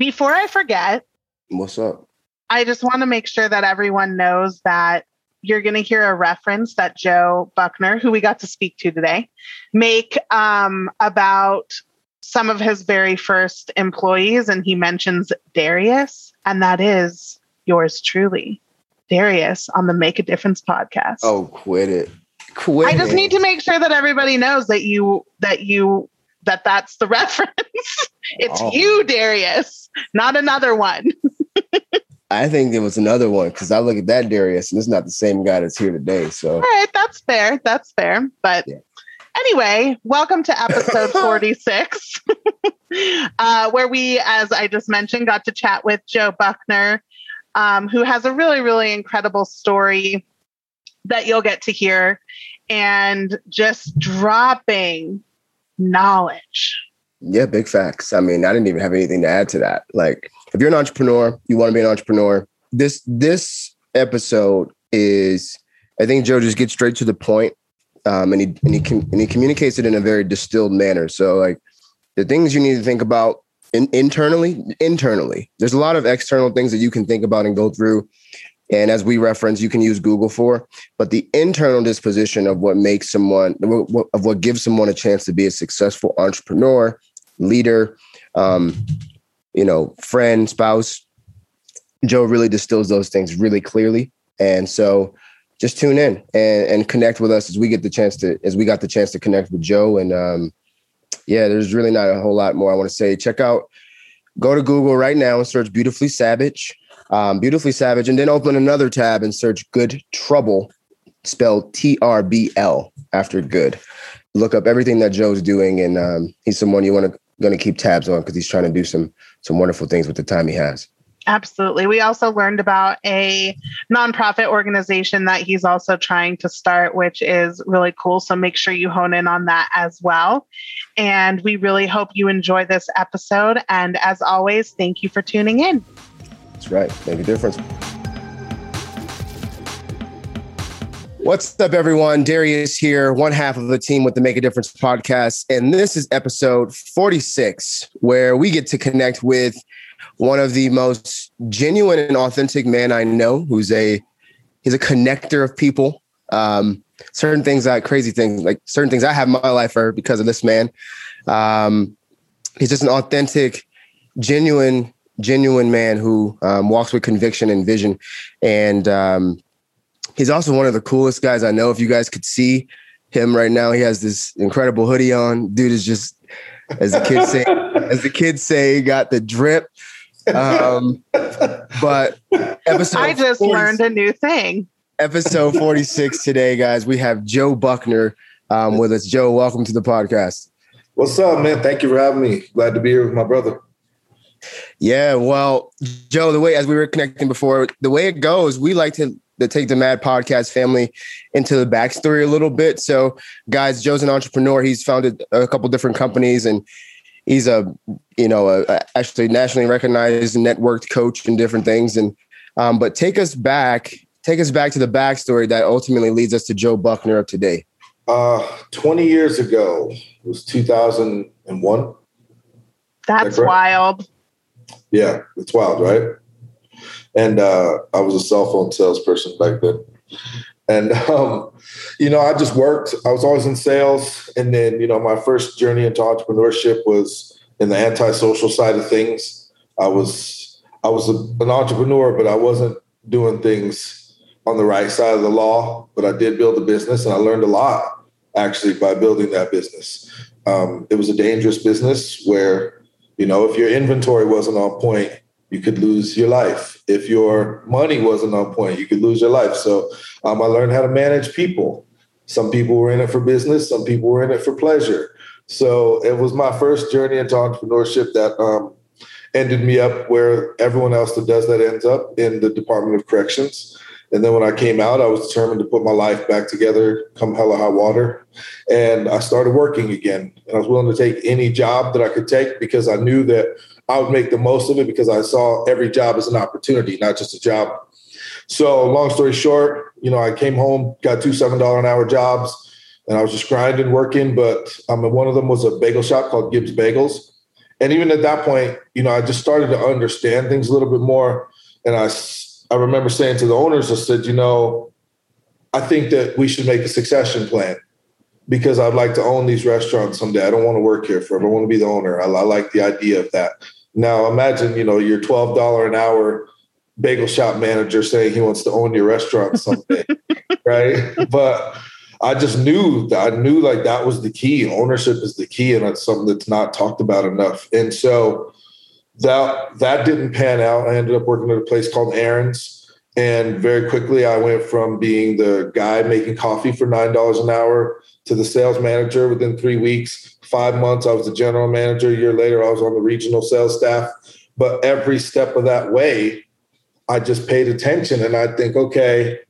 Before I forget, what's up? I just want to make sure that everyone knows that you're going to hear a reference that Joe Buckner, who we got to speak to today, make um, about some of his very first employees. And he mentions Darius, and that is yours truly, Darius, on the Make a Difference podcast. Oh, quit it. Quit I just it. need to make sure that everybody knows that you, that you, that that's the reference. it's Oh. you, Darius, not another one. I think there was another one because I look at that Darius and it's not the same guy that's here today. So All right, that's fair. That's fair. But Yeah. anyway, welcome to episode 46, uh, where we, as I just mentioned, got to chat with Joe Buckner, um, who has a really, really incredible story that you'll get to hear and just dropping knowledge. yeah, big facts. I mean, I didn't even have anything to add to that. Like, if you're an entrepreneur, you want to be an entrepreneur. This this episode is, I think Joe just gets straight to the point, um, and he and he com- and he communicates it in a very distilled manner. So, like, the things you need to think about in, internally, internally. There's a lot of external things that you can think about and go through. And as we reference, you can use Google for, but the internal disposition of what makes someone, of what gives someone a chance to be a successful entrepreneur, leader, um, you know, friend, spouse. Joe really distills those things really clearly. And so just tune in and, and connect with us as we get the chance to, as we got the chance to connect with Joe. And um, yeah, there's really not a whole lot more I want to say. Check out, go to Google right now and search Beautifully Savage, um, Beautifully Savage, and then open another tab and search Good Trouble, spelled T R B L after good. Look up everything that Joe's doing, and um, he's someone you want to going to keep tabs on because he's trying to do some some wonderful things with the time he has. Absolutely. We also learned about a nonprofit organization that he's also trying to start, which is really cool. So make sure you hone in on that as well. And we really hope you enjoy this episode. And as always, thank you for tuning in. That's right. Make a difference. What's up, everyone? Darius here, one half of the team with the Make a Difference podcast. And this is episode 46, where we get to connect with one of the most genuine and authentic men I know, who's a he's a connector of people. Um, certain things like crazy things, like certain things I have in my life are because of this man. Um, he's just an authentic, genuine, genuine man who um, walks with conviction and vision. And um, he's also one of the coolest guys I know. If you guys could see him right now, he has this incredible hoodie on. Dude is just, as the kids say, as the kids say, got the drip. Um, but episode I just 40 learned a new thing. episode 46 today, guys. We have Joe Buckner um, with us. Joe, welcome to the podcast. What's up, man? Thank you for having me. Glad to be here with my brother. Yeah, well, Joe, the way as we were connecting before, the way it goes, we like to, to take the Mad Podcast family into the backstory a little bit. So, guys, Joe's an entrepreneur. He's founded a couple different companies, and he's a you know a, a actually nationally recognized networked coach and different things. And um, but take us back, take us back to the backstory that ultimately leads us to Joe Buckner of today. Uh, 20 years ago it was 2001. That's correct? wild. Yeah, it's wild, right? And uh, I was a cell phone salesperson back then. And, um, you know, I just worked. I was always in sales. And then, you know, my first journey into entrepreneurship was in the antisocial side of things. I was, I was a, an entrepreneur, but I wasn't doing things on the right side of the law. But I did build a business and I learned a lot actually by building that business. Um, it was a dangerous business where, you know, if your inventory wasn't on point, you could lose your life. If your money wasn't on point, you could lose your life. So um, I learned how to manage people. Some people were in it for business, some people were in it for pleasure. So it was my first journey into entrepreneurship that um, ended me up where everyone else that does that ends up in the Department of Corrections. And then when I came out, I was determined to put my life back together, come hell or high water. And I started working again. And I was willing to take any job that I could take because I knew that I would make the most of it because I saw every job as an opportunity, not just a job. So, long story short, you know, I came home, got two $7 an hour jobs, and I was just grinding, working. But um, one of them was a bagel shop called Gibbs Bagels. And even at that point, you know, I just started to understand things a little bit more. And I, I remember saying to the owners, I said, you know, I think that we should make a succession plan because I'd like to own these restaurants someday. I don't want to work here forever. I want to be the owner. I, I like the idea of that. Now imagine, you know, your $12 an hour bagel shop manager saying he wants to own your restaurant someday. right. But I just knew that I knew like that was the key. Ownership is the key, and that's something that's not talked about enough. And so that that didn't pan out. I ended up working at a place called Aaron's. And very quickly, I went from being the guy making coffee for $9 an hour to the sales manager within three weeks. Five months, I was the general manager. A year later, I was on the regional sales staff. But every step of that way, I just paid attention and I think, okay,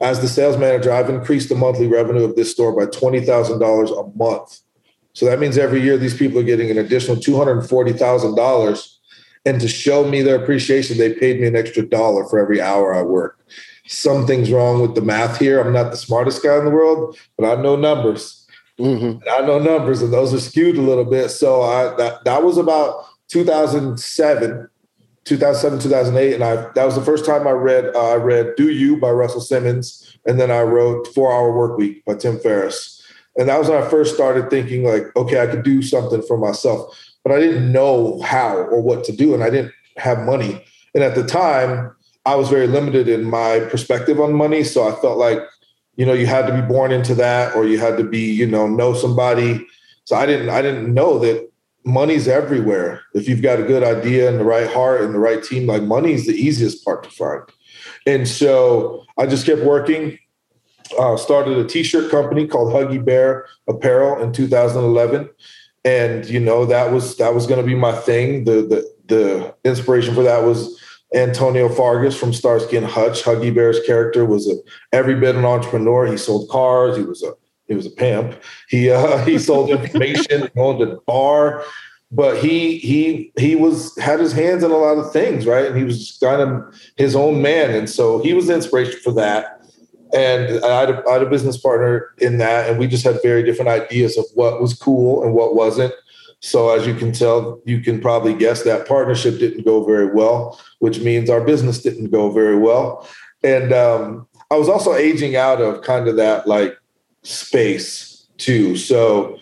as the sales manager, I've increased the monthly revenue of this store by $20,000 a month. So that means every year these people are getting an additional $240,000. And to show me their appreciation, they paid me an extra dollar for every hour I worked. Something's wrong with the math here. I'm not the smartest guy in the world, but I know numbers. Mm-hmm. I know numbers, and those are skewed a little bit. So I that that was about 2007 2007 2008 and i that was the first time i read uh, i read do you by russell simmons and then i wrote four hour work week by tim ferriss and that was when i first started thinking like okay i could do something for myself but i didn't know how or what to do and i didn't have money and at the time i was very limited in my perspective on money so i felt like you know you had to be born into that or you had to be you know know somebody so i didn't i didn't know that money's everywhere. If you've got a good idea and the right heart and the right team, like money's the easiest part to find. And so I just kept working. Uh, started a t-shirt company called Huggy Bear Apparel in 2011, and you know that was that was going to be my thing. The the the inspiration for that was Antonio Fargas from Starsky and Hutch. Huggy Bear's character was a every bit an entrepreneur. He sold cars. He was a he was a pimp. He uh, he sold information, he owned a bar, but he he he was had his hands in a lot of things, right? And he was kind of his own man, and so he was the inspiration for that. And I had, a, I had a business partner in that, and we just had very different ideas of what was cool and what wasn't. So as you can tell, you can probably guess that partnership didn't go very well, which means our business didn't go very well. And um, I was also aging out of kind of that like space too. So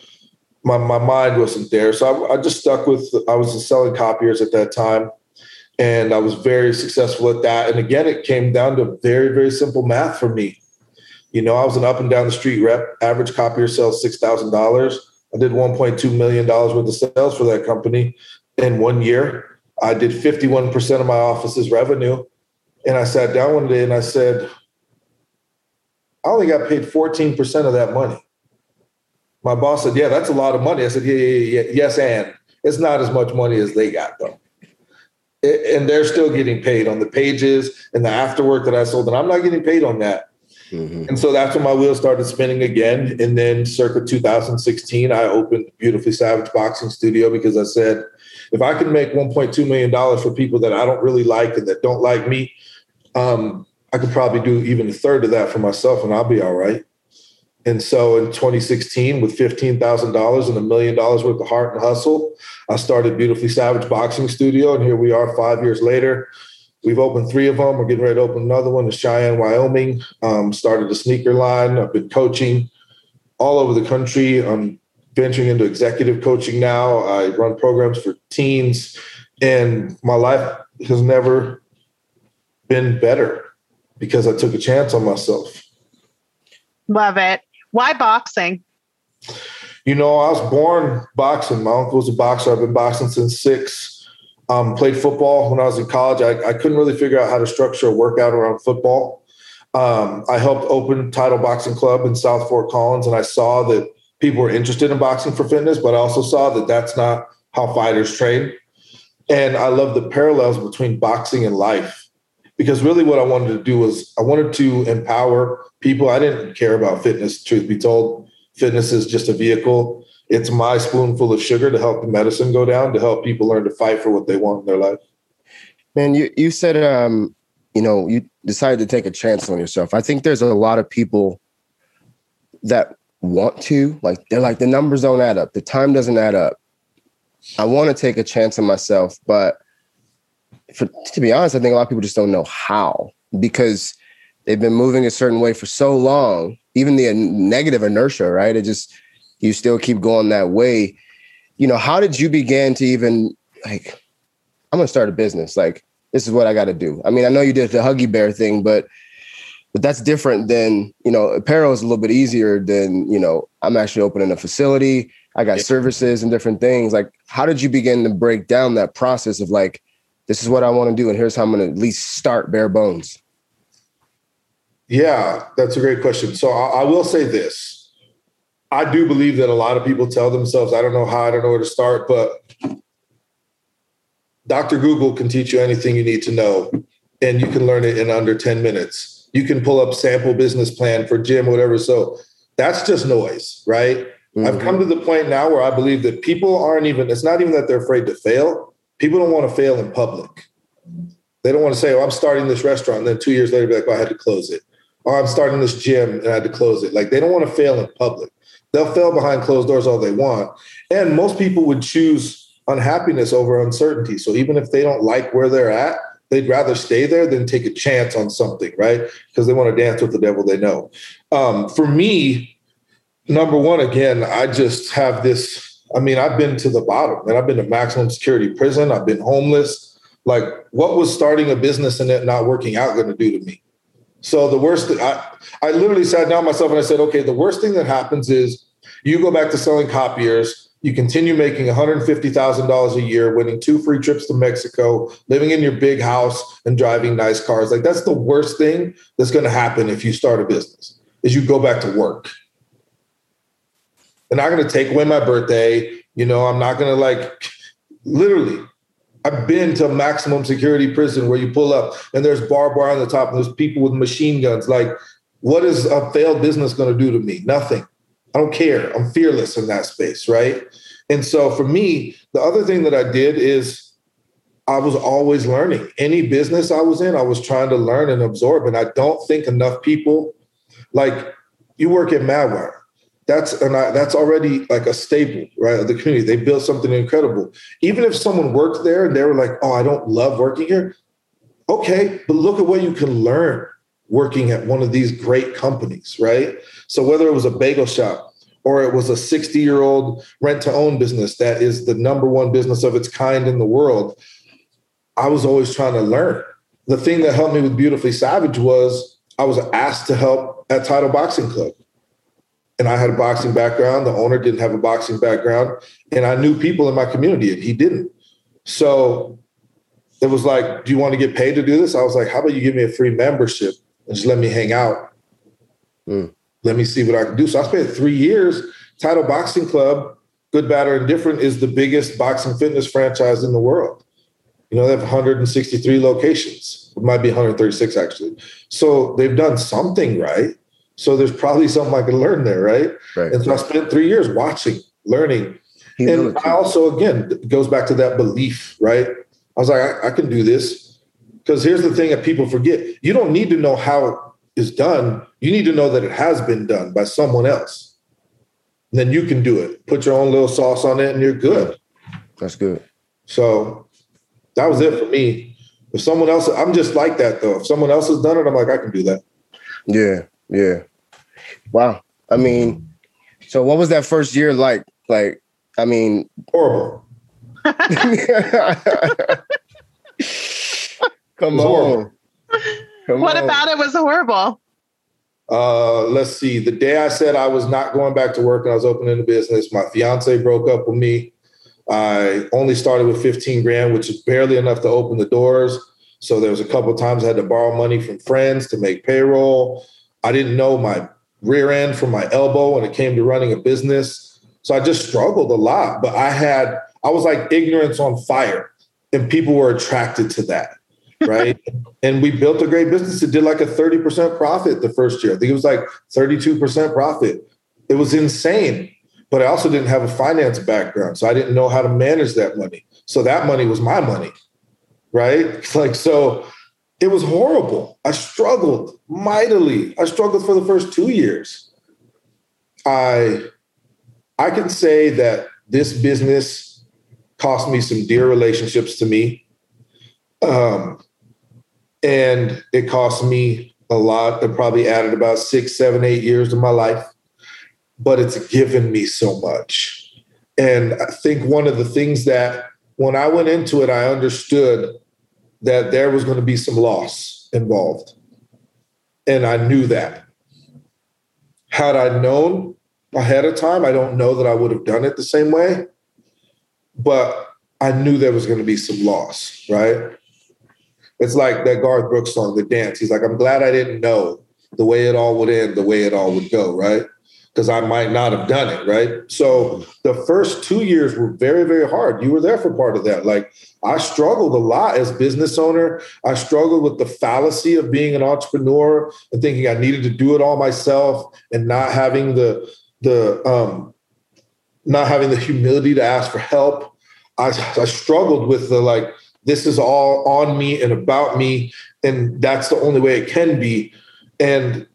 my, my mind wasn't there. So I, I just stuck with, I was selling copiers at that time and I was very successful at that. And again, it came down to very, very simple math for me. You know, I was an up and down the street rep. Average copier sells six thousand dollars. I did one point two million dollars worth of sales for that company in one year. I did fifty one percent of my office's revenue, and I sat down one day and I said, I only got paid 14% of that money. My boss said, Yeah, that's a lot of money. I said, Yeah, yeah, yeah, yes, and it's not as much money as they got, though. And they're still getting paid on the pages and the afterwork that I sold, and I'm not getting paid on that. Mm-hmm. And so that's when my wheels started spinning again. And then, circa 2016, I opened Beautifully Savage Boxing Studio because I said, if I can make 1.2 million dollars for people that I don't really like and that don't like me, um, I could probably do even a third of that for myself and I'll be all right. And so in 2016, with $15,000 and a million dollars worth of heart and hustle, I started Beautifully Savage Boxing Studio. And here we are five years later. We've opened three of them. We're getting ready to open another one in Cheyenne, Wyoming. Um, started a sneaker line. I've been coaching all over the country. I'm venturing into executive coaching now. I run programs for teens. And my life has never been better because I took a chance on myself. Love it. Why boxing? You know, I was born boxing. My uncle was a boxer. I've been boxing since six. Um, played football when I was in college. I, I, couldn't really figure out how to structure a workout around football. Um, I helped open Title Boxing Club in South Fort Collins, and I saw that people were interested in boxing for fitness, but I also saw that that's not how fighters train. And I love the parallels between boxing and life because really what I wanted to do was I wanted to empower people. I didn't care about fitness, truth be told. Fitness is just a vehicle. It's my spoonful of sugar to help the medicine go down, to help people learn to fight for what they want in their life. Man, you, you said, um, you know, you decided to take a chance on yourself. I think there's a lot of people that want to, like, they're like, the numbers don't add up, the time doesn't add up. I want to take a chance on myself, but for, to be honest, I think a lot of people just don't know how because they've been moving a certain way for so long. Even the negative inertia, right? It just you still keep going that way. You know, how did you begin to even like? I'm gonna start a business. Like, this is what I got to do. I mean, I know you did the Huggy Bear thing, but but that's different than you know. Apparel is a little bit easier than you know. I'm actually opening a facility. I got yeah. services and different things. Like, how did you begin to break down that process of like, this is what I want to do, and here's how I'm going to at least start bare bones? Yeah, that's a great question. So I, I, will say this. I do believe that a lot of people tell themselves, I don't know how, I don't know where to start, but Dr. Google can teach you anything you need to know, and you can learn it in under 10 minutes. You can pull up sample business plan for gym, whatever. So that's just noise, right? Mm-hmm. I've come to the point now where I believe that people aren't even, it's not even that they're afraid to fail. People don't want to fail in public. They don't want to say, oh, I'm starting this restaurant. And then two years later, be like, oh, I had to close it or I'm starting this gym and I had to close it. Like they don't want to fail in public. They'll fail behind closed doors all they want. And most people would choose unhappiness over uncertainty. So even if they don't like where they're at, they'd rather stay there than take a chance on something, right? Because they want to dance with the devil they know. Um, for me, number one, again, I just have this. I mean, I've been to the bottom and I've been to maximum security prison. I've been homeless. Like, what was starting a business and it not working out going to do to me? So the worst, I, I literally sat down myself and I said, okay, the worst thing that happens is you go back to selling copiers, you continue making $150,000 a year, winning two free trips to Mexico, living in your big house and driving nice cars. Like that's the worst thing that's going to happen if you start a business is you go back to work. They're not going to take away my birthday. You know, I'm not going to like literally I've been to maximum security prison where you pull up and there's barbed wire on the top and there's people with machine guns. Like, what is a failed business going to do to me? Nothing. I don't care. I'm fearless in that space, right? And so for me, the other thing that I did is I was always learning. Any business I was in, I was trying to learn and absorb. And I don't think enough people, like you work at Madwire, that's and that's already like a staple, right? Of the community. They built something incredible. Even if someone worked there and they were like, "Oh, I don't love working here," okay, but look at what you can learn working at one of these great companies, right? So whether it was a bagel shop or it was a 60 year old rent to own business that is the number one business of its kind in the world, I was always trying to learn. The thing that helped me with Beautifully Savage was I was asked to help at Title Boxing Club and I had a boxing background. The owner didn't have a boxing background, and I knew people in my community, and he didn't. So it was like, "Do you want to get paid to do this?" I was like, "How about you give me a free membership and just let me hang out? Mm. Let me see what I can do." So I spent three years. Title Boxing Club, Good, Bad, or Indifferent, is the biggest boxing fitness franchise in the world. You know, they have 163 locations. It might be 136 actually. So they've done something right. So there's probably something I can learn there, right? right. And so I spent three years watching, learning. and I also, again, it goes back to that belief, right? I was like, I, I can do this. Because here's the thing that people forget you don't need to know how it is done, you need to know that it has been done by someone else. And then you can do it. Put your own little sauce on it and you're good. That's good. So that was it for me. If someone else, I'm just like that though. If someone else has done it, I'm like, I can do that. Yeah. Yeah. Wow. I mean, so what was that first year like? Like, I mean, horrible. Come on. Horrible. Come what on. about it was horrible? Uh, let's see. The day I said I was not going back to work and I was opening the business, my fiance broke up with me. I only started with 15 grand, which is barely enough to open the doors. So there was a couple times I had to borrow money from friends to make payroll. I didn't know my rear end from my elbow when it came to running a business. So I just struggled a lot, but I had, I was like ignorance on fire and people were attracted to that. Right. and we built a great business. It did like a 30% profit the first year. I think it was like 32% profit. It was insane. But I also didn't have a finance background. So I didn't know how to manage that money. So that money was my money. Right. Like, so it was horrible. I struggled mightily. I struggled for the first two years. I I can say that this business cost me some dear relationships to me. Um, and it cost me a lot. It probably added about six, seven, eight years of my life, but it's given me so much. And I think one of the things that when I went into it, I understood that there was going to be some loss involved. And I knew that. Had I known ahead of time, I don't know that I would have done it the same way, but I knew there was going to be some loss, right? It's like that Garth Brooks song, The Dance. He's like, I'm glad I didn't know the way it all would end, the way it all would go, right? Because I might not have done it, right? So the first two years were very, very hard. You were there for part of that. Like I struggled a lot as business owner. I struggled with the fallacy of being an entrepreneur and thinking I needed to do it all myself and not having the the um not having the humility to ask for help. I, I struggled with the like, this is all on me and about me, and that's the only way it can be. And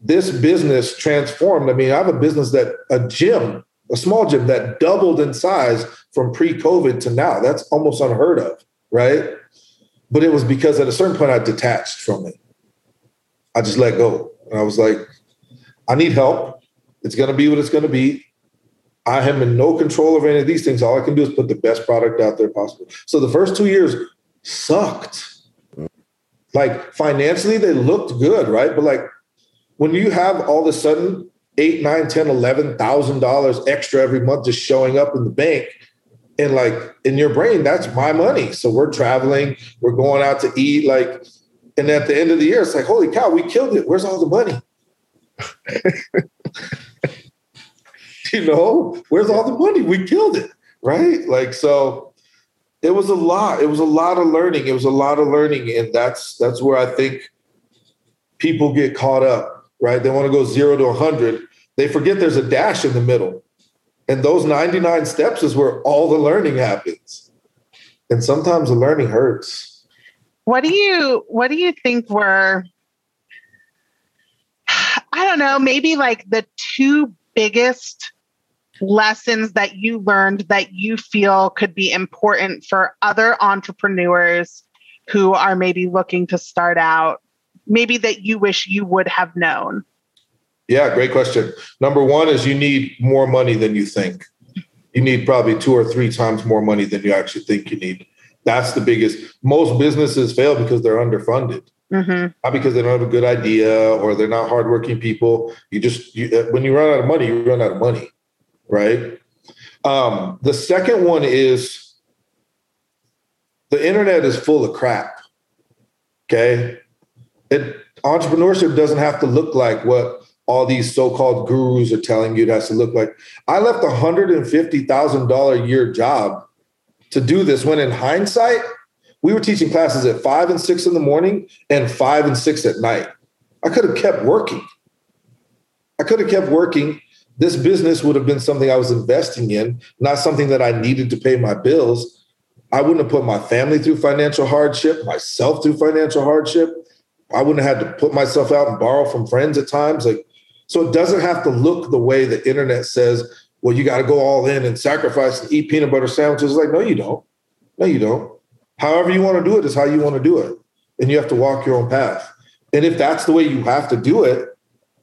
this business transformed. I mean, I have a business that a gym, a small gym that doubled in size from pre-COVID to now. That's almost unheard of, right? But it was because at a certain point I detached from it. I just let go. And I was like, I need help. It's going to be what it's going to be. I am in no control of any of these things. All I can do is put the best product out there possible. So the first two years sucked. Mm. Like financially, they looked good, right? But like when you have all of a sudden eight, nine, ten, eleven thousand dollars extra every month just showing up in the bank, and like in your brain, that's my money. So we're traveling, we're going out to eat, like, and at the end of the year, it's like, holy cow, we killed it. Where's all the money? you know, where's all the money? We killed it, right? Like, so it was a lot. It was a lot of learning. It was a lot of learning. And that's that's where I think people get caught up, right? They want to go zero to 100. They forget there's a dash in the middle. And those 99 steps is where all the learning happens. And sometimes the learning hurts. What do you what do you think were I don't know, maybe like the two biggest lessons that you learned that you feel could be important for other entrepreneurs who are maybe looking to start out, maybe that you wish you would have known? Yeah, great question. Number one is you need more money than you think. You need probably two or three times more money than you actually think you need. That's the biggest. Most businesses fail because they're underfunded. Mm-hmm. Not because they don't have a good idea or they're not hardworking people. You just you, when you run out of money, you run out of money right? Um, the second one is the internet is full of crap. Okay. It, entrepreneurship doesn't have to look like what all these so-called gurus are telling you it has to look like. I left a $150,000 a year job to do this when in hindsight, we were teaching classes at five and six in the morning and five and six at night. I could have kept working. I could have kept working this business would have been something I was investing in, not something that I needed to pay my bills. I wouldn't have put my family through financial hardship, myself through financial hardship. I wouldn't have had to put myself out and borrow from friends at times. Like, so it doesn't have to look the way the internet says, well, you got to go all in and sacrifice and eat peanut butter sandwiches. Like, no, you don't. No, you don't. However you want to do it is how you want to do it. And you have to walk your own path. And if that's the way you have to do it,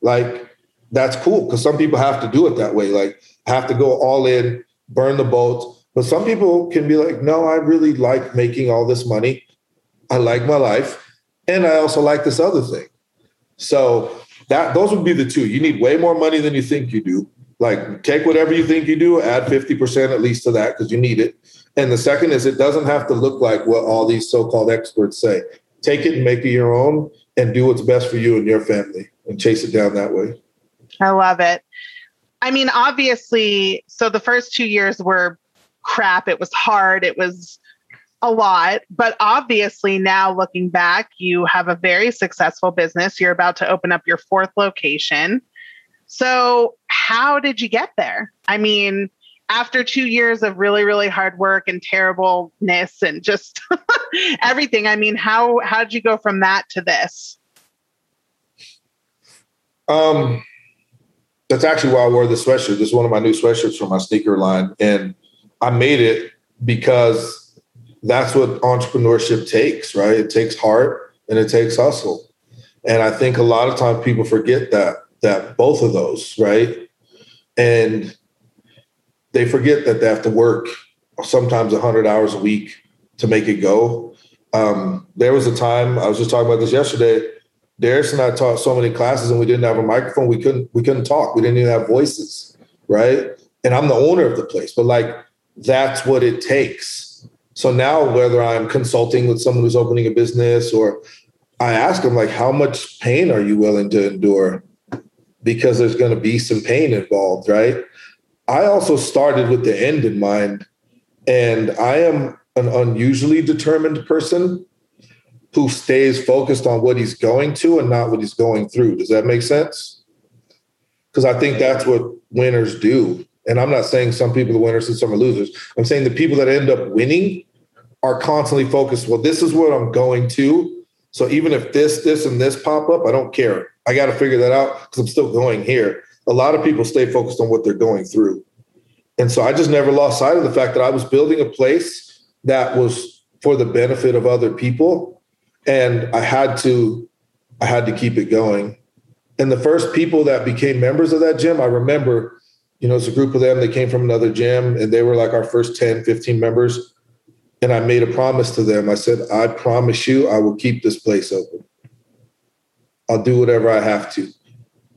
like that's cool because some people have to do it that way, like have to go all in, burn the boats. But some people can be like, no, I really like making all this money. I like my life. And I also like this other thing. So that those would be the two. You need way more money than you think you do. Like take whatever you think you do, add 50% at least to that because you need it. And the second is it doesn't have to look like what all these so-called experts say. Take it and make it your own and do what's best for you and your family and chase it down that way. I love it. I mean, obviously, so the first two years were crap. It was hard. It was a lot. But obviously, now looking back, you have a very successful business. You're about to open up your fourth location. So, how did you get there? I mean, after two years of really, really hard work and terribleness and just everything, I mean, how how did you go from that to this? Um, that's actually why I wore the sweatshirt. This is one of my new sweatshirts from my sneaker line. And I made it because that's what entrepreneurship takes, right? It takes heart and it takes hustle. And I think a lot of times people forget that that both of those, right? And they forget that they have to work sometimes 100 hours a week to make it go. Um, there was a time I was just talking about this yesterday. Darius and I taught so many classes, and we didn't have a microphone. We couldn't we couldn't talk. We didn't even have voices, right? And I'm the owner of the place, but like that's what it takes. So now, whether I'm consulting with someone who's opening a business, or I ask them like, how much pain are you willing to endure? Because there's going to be some pain involved, right? I also started with the end in mind, and I am an unusually determined person who stays focused on what he's going to and not what he's going through. Does that make sense? Because I think that's what winners do. And I'm not saying some people are winners and some are losers. I'm saying the people that end up winning are constantly focused. Well, this is what I'm going to. So even if this, this, and this pop up, I don't care. I got to figure that out because I'm still going here. A lot of people stay focused on what they're going through. And so I just never lost sight of the fact that I was building a place that was for the benefit of other people. And I had to, I had to keep it going. And the first people that became members of that gym, I remember, you know, it's a group of them they came from another gym and they were like our first 10, 15 members. And I made a promise to them. I said, I promise you, I will keep this place open. I'll do whatever I have to.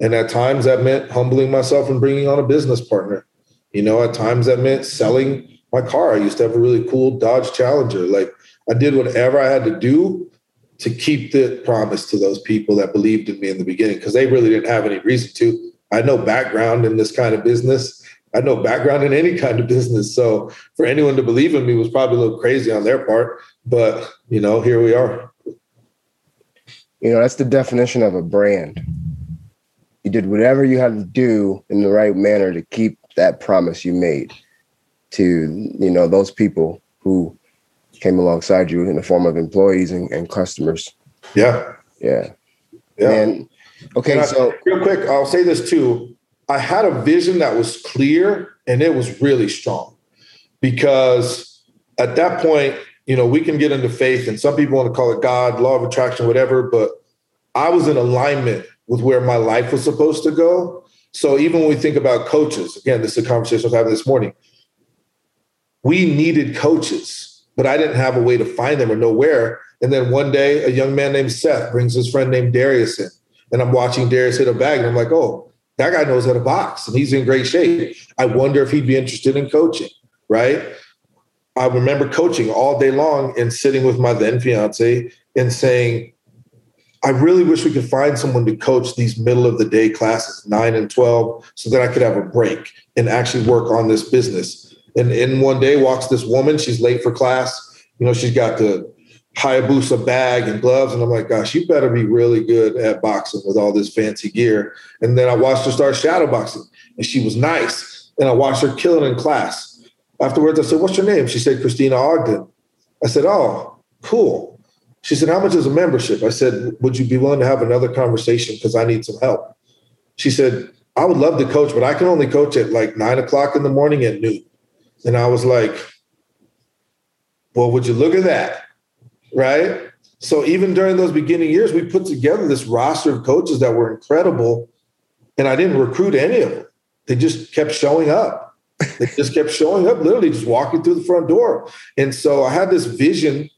And at times that meant humbling myself and bringing on a business partner. You know, at times that meant selling my car. I used to have a really cool Dodge Challenger. Like I did whatever I had to do to keep the promise to those people that believed in me in the beginning because they really didn't have any reason to. I had no background in this kind of business. I had no background in any kind of business. So for anyone to believe in me was probably a little crazy on their part. But, you know, here we are. You know, that's the definition of a brand. You did whatever you had to do in the right manner to keep that promise you made to you know those people who came alongside you in the form of employees and, and customers. Yeah. Yeah. Yeah. And okay, I, so real quick, I'll say this too. I had a vision that was clear and it was really strong because at that point, you know, we can get into faith and some people want to call it God, law of attraction, whatever, but I was in alignment with where my life was supposed to go. So even when we think about coaches, again, this is a conversation I was having this morning. We needed coaches, but I didn't have a way to find them or know where. And then one day, a young man named Seth brings his friend named Darius in, and I'm watching Darius hit a bag, and I'm like, oh, that guy knows how to box, and he's in great shape. I wonder if he'd be interested in coaching, right? I remember coaching all day long and sitting with my then fiance and saying, I really wish we could find someone to coach these middle of the day classes, nine and 12, so that I could have a break and actually work on this business. And in one day walks this woman, she's late for class. You know, she's got the Hayabusa bag and gloves. And I'm like, gosh, you better be really good at boxing with all this fancy gear. And then I watched her start shadow boxing and she was nice. And I watched her kill it in class. Afterwards, I said, what's your name? She said, Christina Ogden. I said, oh, cool. She said, How much is a membership? I said, Would you be willing to have another conversation? Because I need some help. She said, I would love to coach, but I can only coach at like nine o'clock in the morning at noon. And I was like, Well, would you look at that? Right. So even during those beginning years, we put together this roster of coaches that were incredible. And I didn't recruit any of them. They just kept showing up. They just kept showing up, literally just walking through the front door. And so I had this vision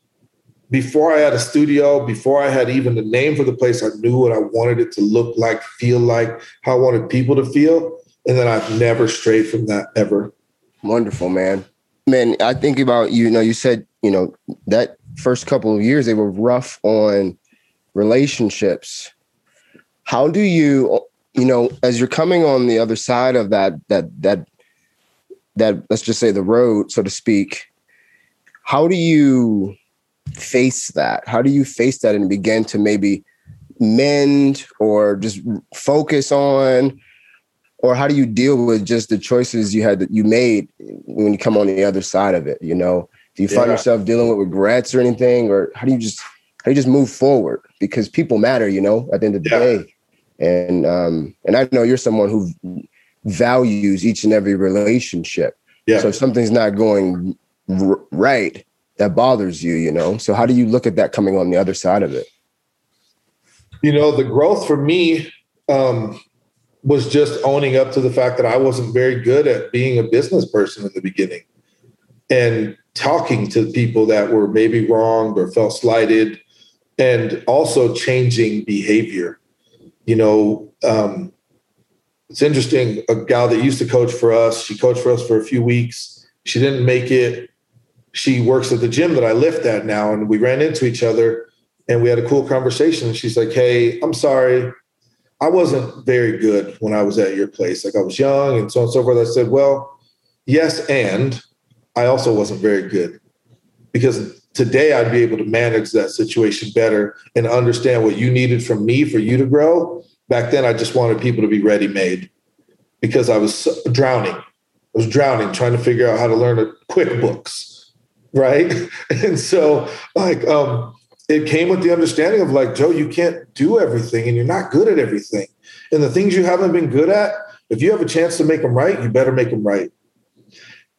before I had a studio, before I had even the name for the place, I knew what I wanted it to look like, feel like, how I wanted people to feel. And then I've never strayed from that ever. Wonderful, man. Man, I think about you know, you said, you know, that first couple of years they were rough on relationships. How do you, you know, as you're coming on the other side of that, that, that, that, let's just say the road, so to speak, how do you face that? How do you face that and begin to maybe mend or just focus on? Or how do you deal with just the choices you had that you made when you come on the other side of it? You know, do you find yourself dealing with regrets or anything, or how do you just how do you just move forward? Because people matter, you know, at the end of the yeah. day. And um, and I know you're someone who values each and every relationship. Yeah. So if something's not going r- right that bothers you, you know? So how do you look at that coming on the other side of it? You know, the growth for me um, was just owning up to the fact that I wasn't very good at being a business person in the beginning and talking to people that were maybe wronged or felt slighted and also changing behavior. You know, um, it's interesting. A gal that used to coach for us, she coached for us for a few weeks. She didn't make it she works at the gym that I lift at now, and we ran into each other and we had a cool conversation. She's like, Hey, I'm sorry. I wasn't very good when I was at your place. Like I was young and so on and so forth. I said, Well, yes, and I also wasn't very good because today I'd be able to manage that situation better and understand what you needed from me for you to grow. Back then, I just wanted people to be ready made because I was drowning. I was drowning trying to figure out how to learn QuickBooks right? And so like um it came with the understanding of like, Joe, you can't do everything and you're not good at everything. And the things you haven't been good at, if you have a chance to make them right, you better make them right.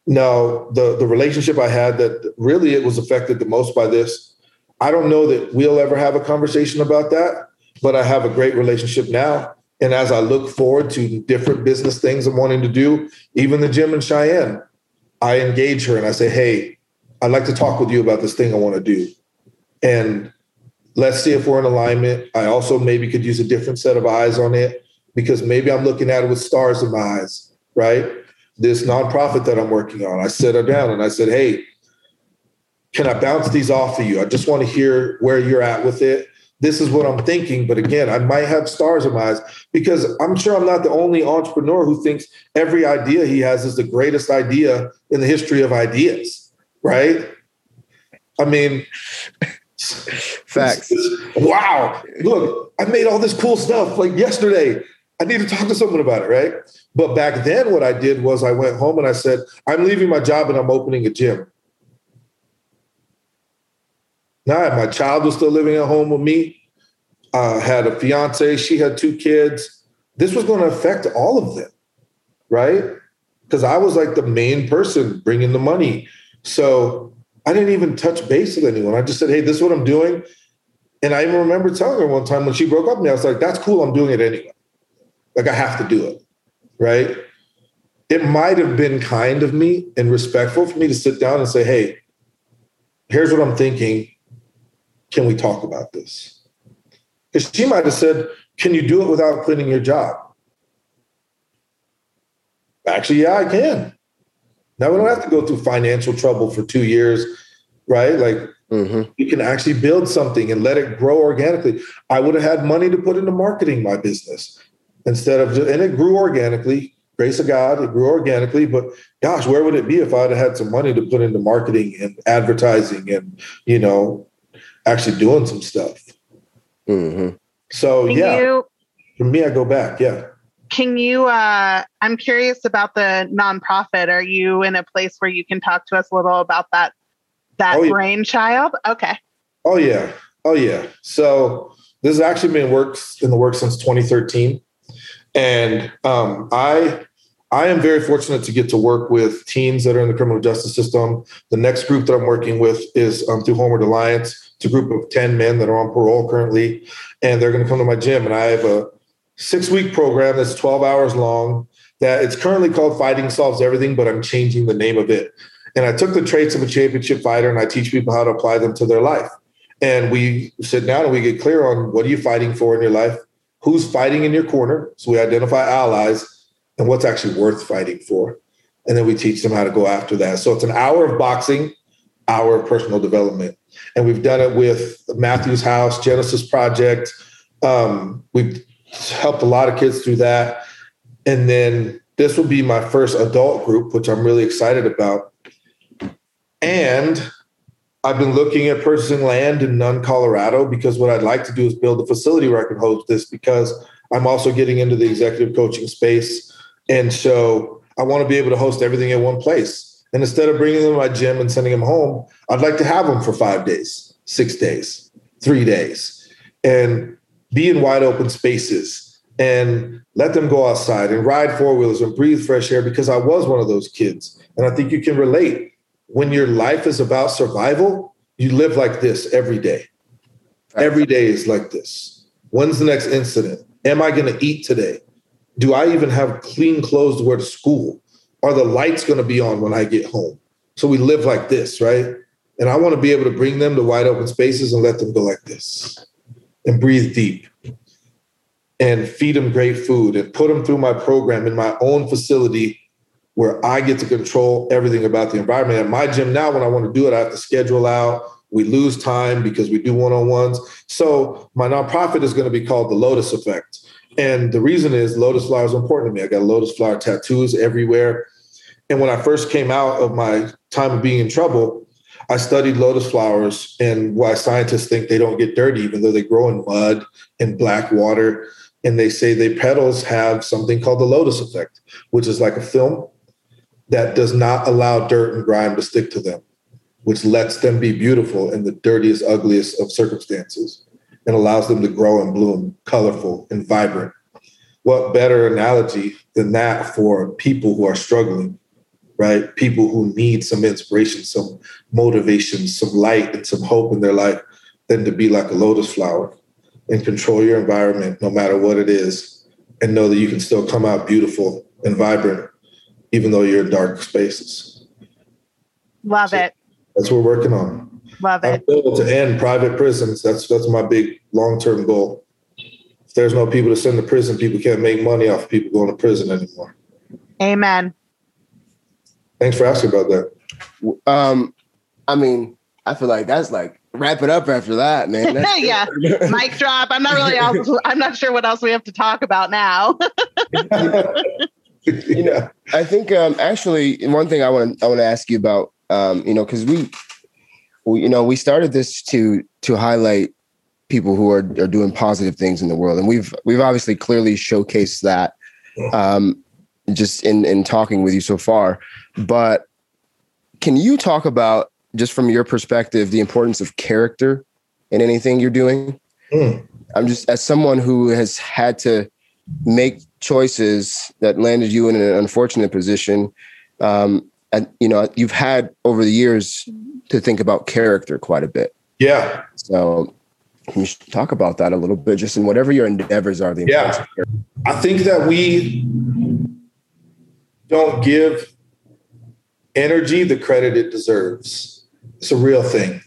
Now, the the relationship I had that really it was affected the most by this. I don't know that we'll ever have a conversation about that, but I have a great relationship now. And as I look forward to different business things I'm wanting to do, even the gym in Cheyenne, I engage her and I say, hey, I'd like to talk with you about this thing I want to do. And let's see if we're in alignment. I also maybe could use a different set of eyes on it because maybe I'm looking at it with stars in my eyes, right? This nonprofit that I'm working on, I set her down and I said, hey, can I bounce these off of you? I just want to hear where you're at with it. This is what I'm thinking. But again, I might have stars in my eyes because I'm sure I'm not the only entrepreneur who thinks every idea he has is the greatest idea in the history of ideas right? I mean, facts. Wow. Look, I made all this cool stuff like yesterday. I need to talk to someone about it, right? But back then, what I did was I went home and I said, I'm leaving my job and I'm opening a gym. Now, my child was still living at home with me. I had a fiance, she had two kids. This was going to affect all of them, right? Because I was like the main person bringing the money. So I didn't even touch base with anyone. I just said, hey, this is what I'm doing. And I even remember telling her one time when she broke up with me, I was like, that's cool. I'm doing it anyway. Like I have to do it. Right. It might have been kind of me and respectful for me to sit down and say, hey, here's what I'm thinking. Can we talk about this? Because she might have said, can you do it without quitting your job? Actually, yeah, I can. Now we don't have to go through financial trouble for two years, right? Like mm-hmm. you can actually build something and let it grow organically. I would have had money to put into marketing my business instead of, just, and it grew organically. Grace of God, it grew organically. But gosh, where would it be if I'd have had some money to put into marketing and advertising and you know actually doing some stuff? Mm-hmm. So Can yeah, you, for me, I go back. Yeah. Can you, uh, I'm curious about the nonprofit. Are you in a place where you can talk to us a little about that, that oh, yeah. brainchild? Okay. Oh yeah. Oh yeah. So this has actually been works in the works since 2013. And um, I, I am very fortunate to get to work with teens that are in the criminal justice system. The next group that I'm working with is um, through Homeward Alliance. It's a group of 10 men that are on parole currently, and they're going to come to my gym. And I have a six week program that's 12 hours long that it's currently called Fighting Solves Everything, but I'm changing the name of it. And I took the traits of a championship fighter and I teach people how to apply them to their life. And we sit down and we get clear on what are you fighting for in your life? Who's fighting in your corner? So we identify allies and what's actually worth fighting for. And then we teach them how to go after that. So it's an hour of boxing, hour of personal development. And we've done it with Matthew's House, Genesis Project. Um, we've helped a lot of kids through that. And then this will be my first adult group, which I'm really excited about. And I've been looking at purchasing land in Nunn, Colorado, because what I'd like to do is build a facility where I can host this because I'm also getting into the executive coaching space. And so I want to be able to host everything in one place. And instead of bringing them to my gym and sending them home, I'd like to have them for five days, six days, three days. And be in wide open spaces and let them go outside and ride four wheelers and breathe fresh air because I was one of those kids. And I think you can relate. When your life is about survival, you live like this every day. Every day is like this. When's the next incident? Am I going to eat today? Do I even have clean clothes to wear to school? Are the lights going to be on when I get home? So we live like this, right? And I want to be able to bring them to wide open spaces and let them go like this and breathe deep and feed them great food and put them through my program in my own facility where I get to control everything about the environment. At my gym now, when I want to do it, I have to schedule out. We lose time because we do one on ones. So my nonprofit is going to be called the Lotus Effect. And the reason is lotus flowers are important to me. I got lotus flower tattoos everywhere. And when I first came out of my time of being in trouble, I studied lotus flowers and why scientists think they don't get dirty, even though they grow in mud and black water. And they say the petals have something called the lotus effect, which is like a film that does not allow dirt and grime to stick to them, which lets them be beautiful in the dirtiest, ugliest of circumstances and allows them to grow and bloom colorful and vibrant. What better analogy than that for people who are struggling right? People who need some inspiration, some motivation, some light, and some hope in their life than to be like a lotus flower and control your environment no matter what it is and know that you can still come out beautiful and vibrant even though you're in dark spaces. Love so it. That's what we're working on. Love it. Goal to end private prisons. That's that's my big long-term goal. If there's no people to send to prison, people can't make money off of people going to prison anymore. Amen. Thanks for asking about that. Um, I mean, I feel like that's like wrap it up after that, man. yeah, mic drop. I'm not really. Else, I'm not sure what else we have to talk about now. you know, I think um, actually one thing I want I want to ask you about, um, you know, because we, we, you know, we started this to to highlight people who are are doing positive things in the world, and we've we've obviously clearly showcased that. Um, just in in talking with you so far. But can you talk about just from your perspective the importance of character in anything you're doing? Mm. I'm just as someone who has had to make choices that landed you in an unfortunate position. Um, and you know, you've had over the years to think about character quite a bit. Yeah. So can you talk about that a little bit, just in whatever your endeavors are? The yeah, I think that we don't give energy the credit it deserves. It's a real thing.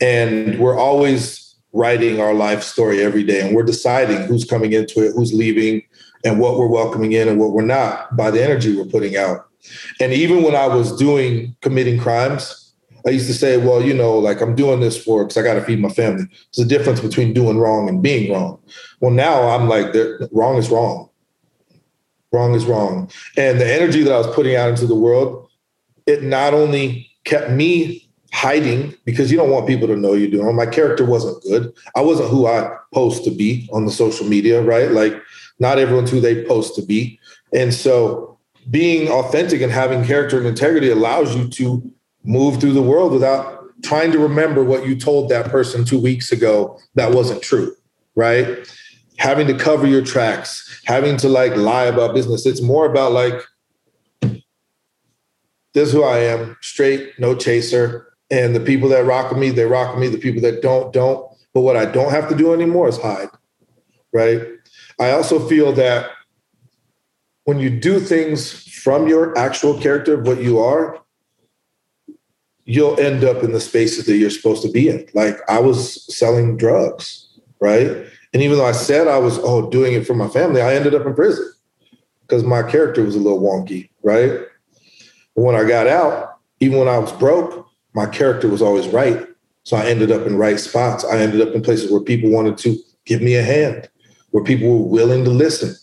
And we're always writing our life story every day and we're deciding who's coming into it, who's leaving, and what we're welcoming in and what we're not by the energy we're putting out. And even when I was doing committing crimes, I used to say, well, you know, like I'm doing this for because I got to feed my family. There's a difference between doing wrong and being wrong. Well, now I'm like, wrong is wrong wrong is wrong. And the energy that I was putting out into the world, it not only kept me hiding because you don't want people to know you're doing. My character wasn't good. I wasn't who I post to be on the social media, right? Like not everyone's who they post to be. And so being authentic and having character and integrity allows you to move through the world without trying to remember what you told that person two weeks ago that wasn't true, right? having to cover your tracks, having to like lie about business. It's more about like, this is who I am, straight, no chaser. And the people that rock with me, they rock with me. The people that don't, don't. But what I don't have to do anymore is hide. Right. I also feel that when you do things from your actual character, what you are, you'll end up in the spaces that you're supposed to be in. Like I was selling drugs, right? And even though I said I was oh doing it for my family, I ended up in prison because my character was a little wonky, right? When I got out, even when I was broke, my character was always right. So I ended up in right spots. I ended up in places where people wanted to give me a hand, where people were willing to listen,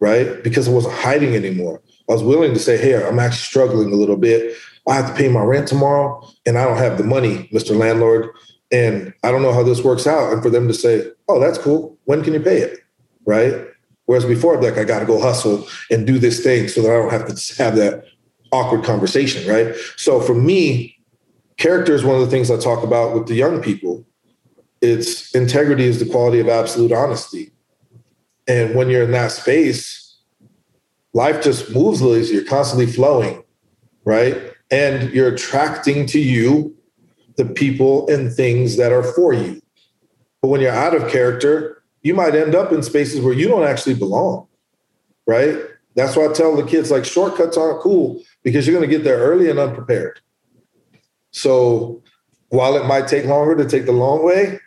right? Because I wasn't hiding anymore. I was willing to say, hey, I'm actually struggling a little bit. I have to pay my rent tomorrow and I don't have the money, Mr. Landlord and I don't know how this works out. And for them to say, oh, that's cool. When can you pay it? Right. Whereas before, like, I got to go hustle and do this thing so that I don't have to have that awkward conversation. Right. So for me, character is one of the things I talk about with the young people. It's integrity is the quality of absolute honesty. And when you're in that space, life just moves little easier, constantly flowing. Right. and you're attracting to you the people and things that are for you. But when you're out of character, you might end up in spaces where you don't actually belong, right? That's why I tell the kids like shortcuts aren't cool because you're going to get there early and unprepared. So while it might take longer to take the long way,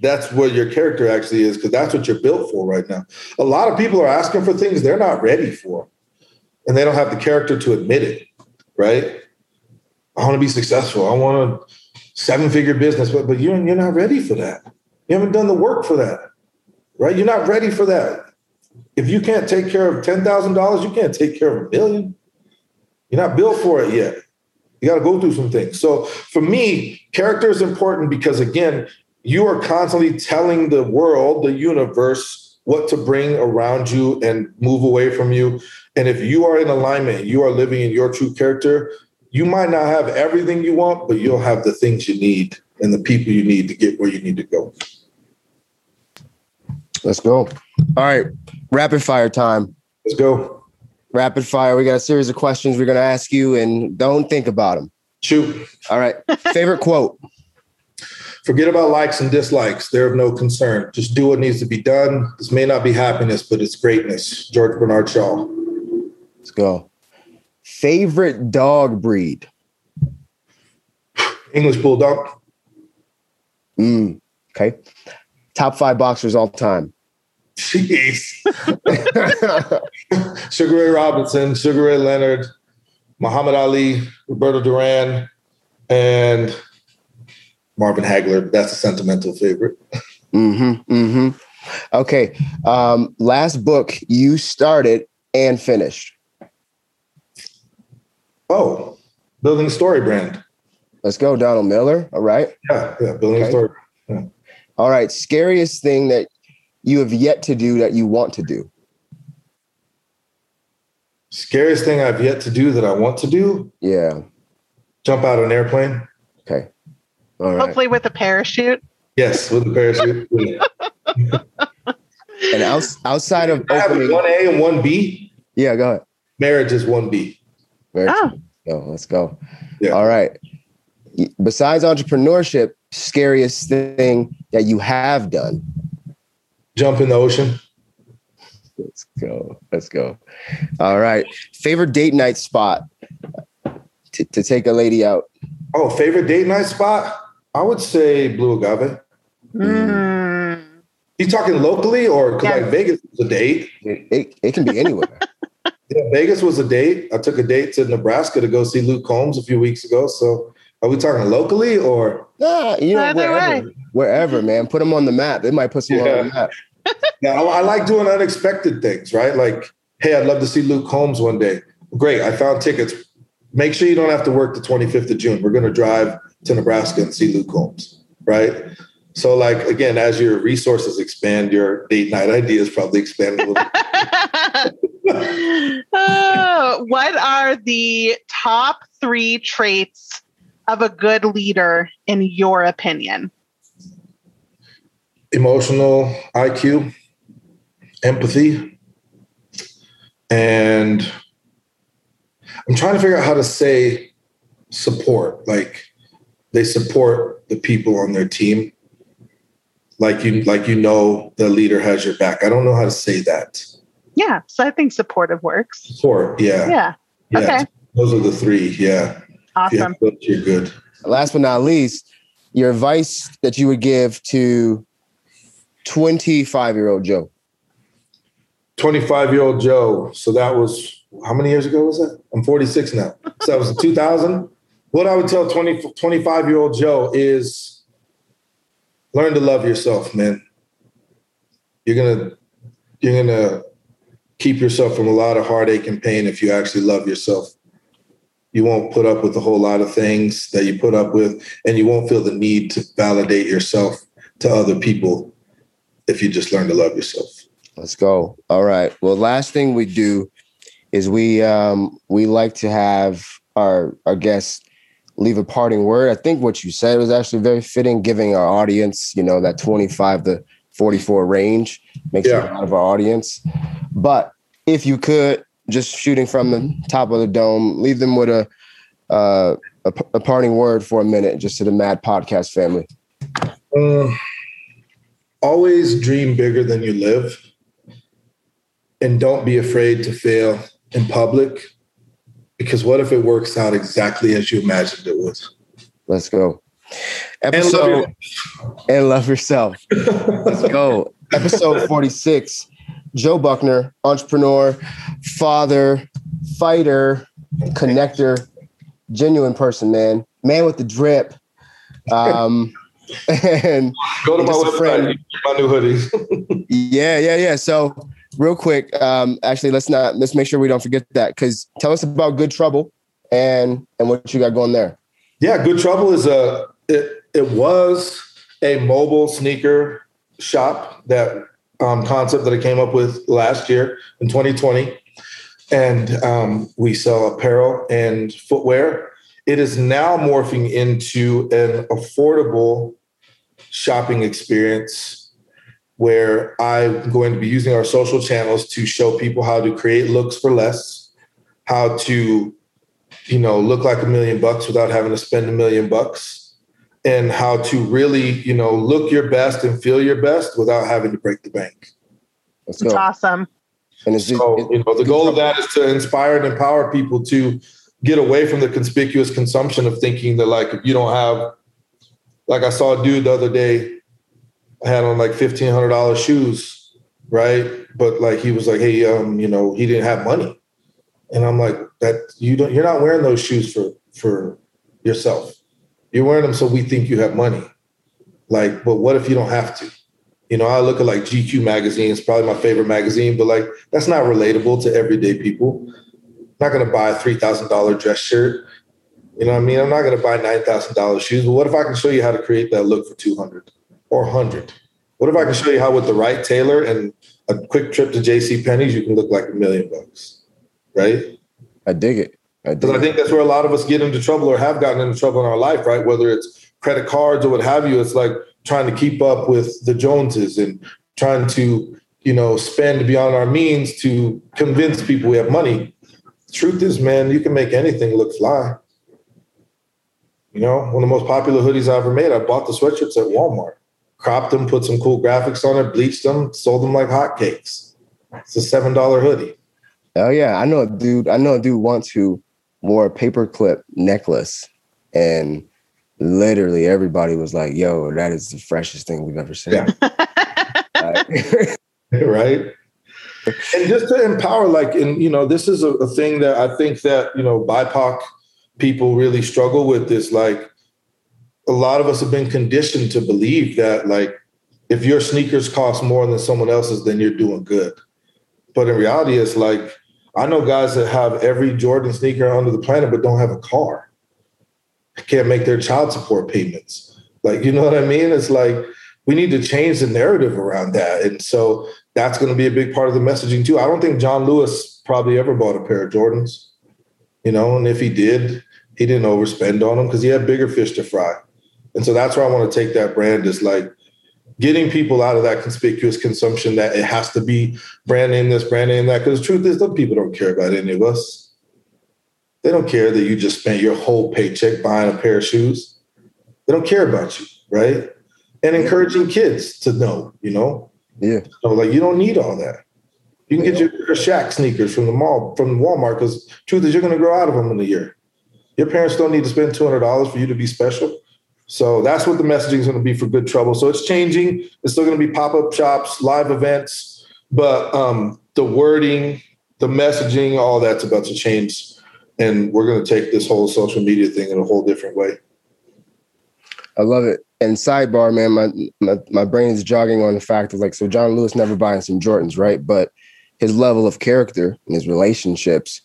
that's what your character actually is because that's what you're built for right now. A lot of people are asking for things they're not ready for, and they don't have the character to admit it, right? I want to be successful. I want a seven figure business, but, but you're, you're not ready for that. You haven't done the work for that, right? You're not ready for that. If you can't take care of $10,000, you can't take care of a million. You're not built for it yet. You got to go through some things. So for me, character is important because, again, you are constantly telling the world, the universe, what to bring around you and move away from you. And if you are in alignment, you are living in your true character, you might not have everything you want, but you'll have the things you need and the people you need to get where you need to go. Let's go. All right. Rapid fire time. Let's go. Rapid fire. We got a series of questions we're going to ask you and don't think about them. Shoot. All right. Favorite quote? Forget about likes and dislikes. They're of no concern. Just do what needs to be done. This may not be happiness, but it's greatness. George Bernard Shaw. Let's go. Favorite dog breed? English Bulldog. Mm, okay. Top five boxers all time. Jeez. Sugar Ray Robinson, Sugar Ray Leonard, Muhammad Ali, Roberto Duran, and Marvin Hagler. That's a sentimental favorite. Mm-hmm. Mm-hmm. Okay. Um, last book you started and finished. Oh, building story brand. Let's go, Donald Miller. All right. Yeah, yeah, building okay. story. Yeah. All right. Scariest thing that you have yet to do that you want to do? Scariest thing I've yet to do that I want to do? Yeah. Jump out of an airplane. Okay. All right. Hopefully with a parachute. Yes, with a parachute. and out, outside of opening, one A and one B. Yeah, go ahead. Marriage is one B. Marriage. Oh. oh, let's go. Yeah. All right. Besides entrepreneurship, scariest thing that you have done? Jump in the ocean. Let's go. Let's go. All right. Favorite date night spot to, to take a lady out? Oh, favorite date night spot? I would say Blue Agave. Mm. You talking locally or because yeah. like Vegas was a date? It, it, it can be anywhere. yeah, Vegas was a date. I took a date to Nebraska to go see Luke Combs a few weeks ago. So are we talking locally or? Nah, you know, wherever, wherever, man. Put them on the map. They might put some yeah. on the map. yeah, I, I, like doing unexpected things, right? Like, hey, I'd love to see Luke Combs one day. Great, I found tickets. Make sure you don't have to work the 25th of June. We're going to drive to Nebraska and see Luke Combs, right? So, like again, as your resources expand, your date night ideas probably expand a little. uh, what are the top three traits of a good leader, in your opinion? Emotional IQ, empathy, and I'm trying to figure out how to say support. Like they support the people on their team. Like you, like you know, the leader has your back. I don't know how to say that. Yeah, so I think supportive works. Support, yeah, yeah. yeah. Okay, those are the three. Yeah. Awesome. Yeah, you're good. Last but not least, your advice that you would give to 25 year old Joe. 25 year old Joe. So that was how many years ago was that? I'm 46 now. So that was 2000. What I would tell 20, 25 year old Joe is learn to love yourself, man. You're gonna you're gonna keep yourself from a lot of heartache and pain if you actually love yourself you won't put up with a whole lot of things that you put up with and you won't feel the need to validate yourself to other people if you just learn to love yourself let's go all right well last thing we do is we um we like to have our our guests leave a parting word i think what you said was actually very fitting giving our audience you know that 25 to 44 range makes yeah. a lot of our audience but if you could just shooting from the top of the dome, leave them with a uh, a, a parting word for a minute, just to the Mad Podcast family. Uh, always dream bigger than you live, and don't be afraid to fail in public. Because what if it works out exactly as you imagined it would? Let's go. Episode and love yourself. Let's go. Episode 46. Joe Buckner, entrepreneur, father, fighter, connector, genuine person, man. Man with the drip. Um, and go to my website, friend. my new hoodies. yeah, yeah, yeah. So real quick, um, actually let's not let's make sure we don't forget that because tell us about Good Trouble and and what you got going there. Yeah, Good Trouble is a it, it was a mobile sneaker shop that um, concept that I came up with last year in 2020, and um, we sell apparel and footwear. It is now morphing into an affordable shopping experience where I'm going to be using our social channels to show people how to create looks for less, how to you know look like a million bucks without having to spend a million bucks and how to really you know look your best and feel your best without having to break the bank Let's go. awesome. And it's just, so it- you know the goal of that is to inspire and empower people to get away from the conspicuous consumption of thinking that like if you don't have like i saw a dude the other day I had on like $1500 shoes right? But like he was like hey um you know he didn't have money. And i'm like that you don't you're not wearing those shoes for for yourself. You're wearing them so we think you have money. Like but what if you don't have to? You know i look at like gq magazine it's probably my favorite magazine but like that's not relatable to everyday people. I'm not to buy a $3000 dress shirt. You know what i mean? I'm not to buy $9000 shoes but what if i can show you how to create that look for 200 or 100 what if i can show you how with the right tailor and a quick trip to jc penney's you can look like a million bucks right I dig it. I because I it. think that's where a lot of us get into trouble or have gotten into trouble in our life, right? Whether it's credit cards or what have you, it's like trying to keep up with the Joneses and trying to, you know, spend beyond our means to convince people we have money. Truth is, man, you can make anything look fly. You know, one of the most popular hoodies I ever made, I bought the sweatshirts at Walmart, cropped them, put some cool graphics on it, bleached them, sold them like hotcakes. It's a seven dollar hoodie. Oh yeah, I know a dude. I know a dude once who wore a paperclip necklace, and literally everybody was like, "Yo, that is the freshest thing we've ever seen." Yeah. Like, right and just to empower like and you know this is a, a thing that i think that you know bipoc people really struggle with this like a lot of us have been conditioned to believe that like if your sneakers cost more than someone else's then you're doing good but in reality it's like i know guys that have every jordan sneaker under the planet but don't have a car can't make their child support payments like you know what i mean it's like we need to change the narrative around that. And so that's going to be a big part of the messaging too. I don't think John Lewis probably ever bought a pair of Jordans, you know, and if he did, he didn't overspend on them because he had bigger fish to fry. And so that's where I want to take that brand is like getting people out of that conspicuous consumption that it has to be brand name this, brand name that. Because the truth is, those people don't care about any of us. They don't care that you just spent your whole paycheck buying a pair of shoes. They don't care about you, right? And encouraging kids to know, you know, yeah, so like you don't need all that. You can get your, Shaq sneakers from the mall, from Walmart, because truth is you're going to grow out of them in a year. Your parents don't need to spend two hundred dollars for you to be special. So that's what the messaging is going to be for Good Trouble. So it's changing. It's still going to be pop up shops, live events, but um, the wording, the messaging, all that's about to change, and we're going to take this whole social media thing in a whole different way. I love it. And sidebar, man, my, my my brain is jogging on the fact of like, so John Lewis never buying some Jordans, right? But his level of character and his relationships,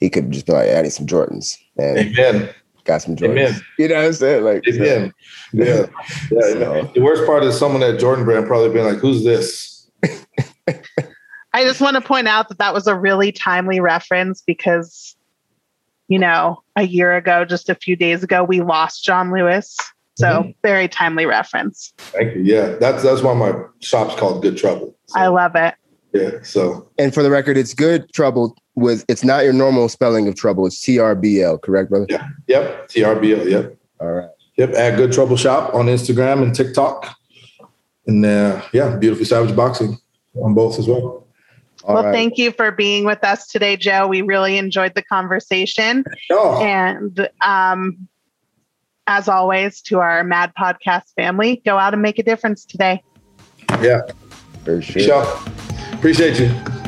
he could just be like, I need some Jordans and Amen. Got some Jordans. Amen. You know what I'm saying? Like, so- Amen. Yeah. Yeah. So- The worst part is someone at Jordan Brand probably being like, "Who's this?" I just want to point out that that was a really timely reference because, you know, a year ago, just a few days ago, we lost John Lewis. So Mhm. very timely reference. Thank you. Yeah, that's that's why my shop's called Good Trouble. So, I love it. Yeah. So. And for the record, it's good trouble with. It's not your normal spelling of trouble. It's T R B L. Correct, brother? Yeah. Yep. T R B L. Yep. All right. Yep. At Good Trouble Shop on Instagram and TikTok. And uh, yeah, Beautifully Savage Boxing on both as well. All well, right. thank you for being with us today, Joe. We really enjoyed the conversation. Oh. And um, as always, to our Mad Podcast family, go out and make a difference today. Yeah. For sure. Appreciate you.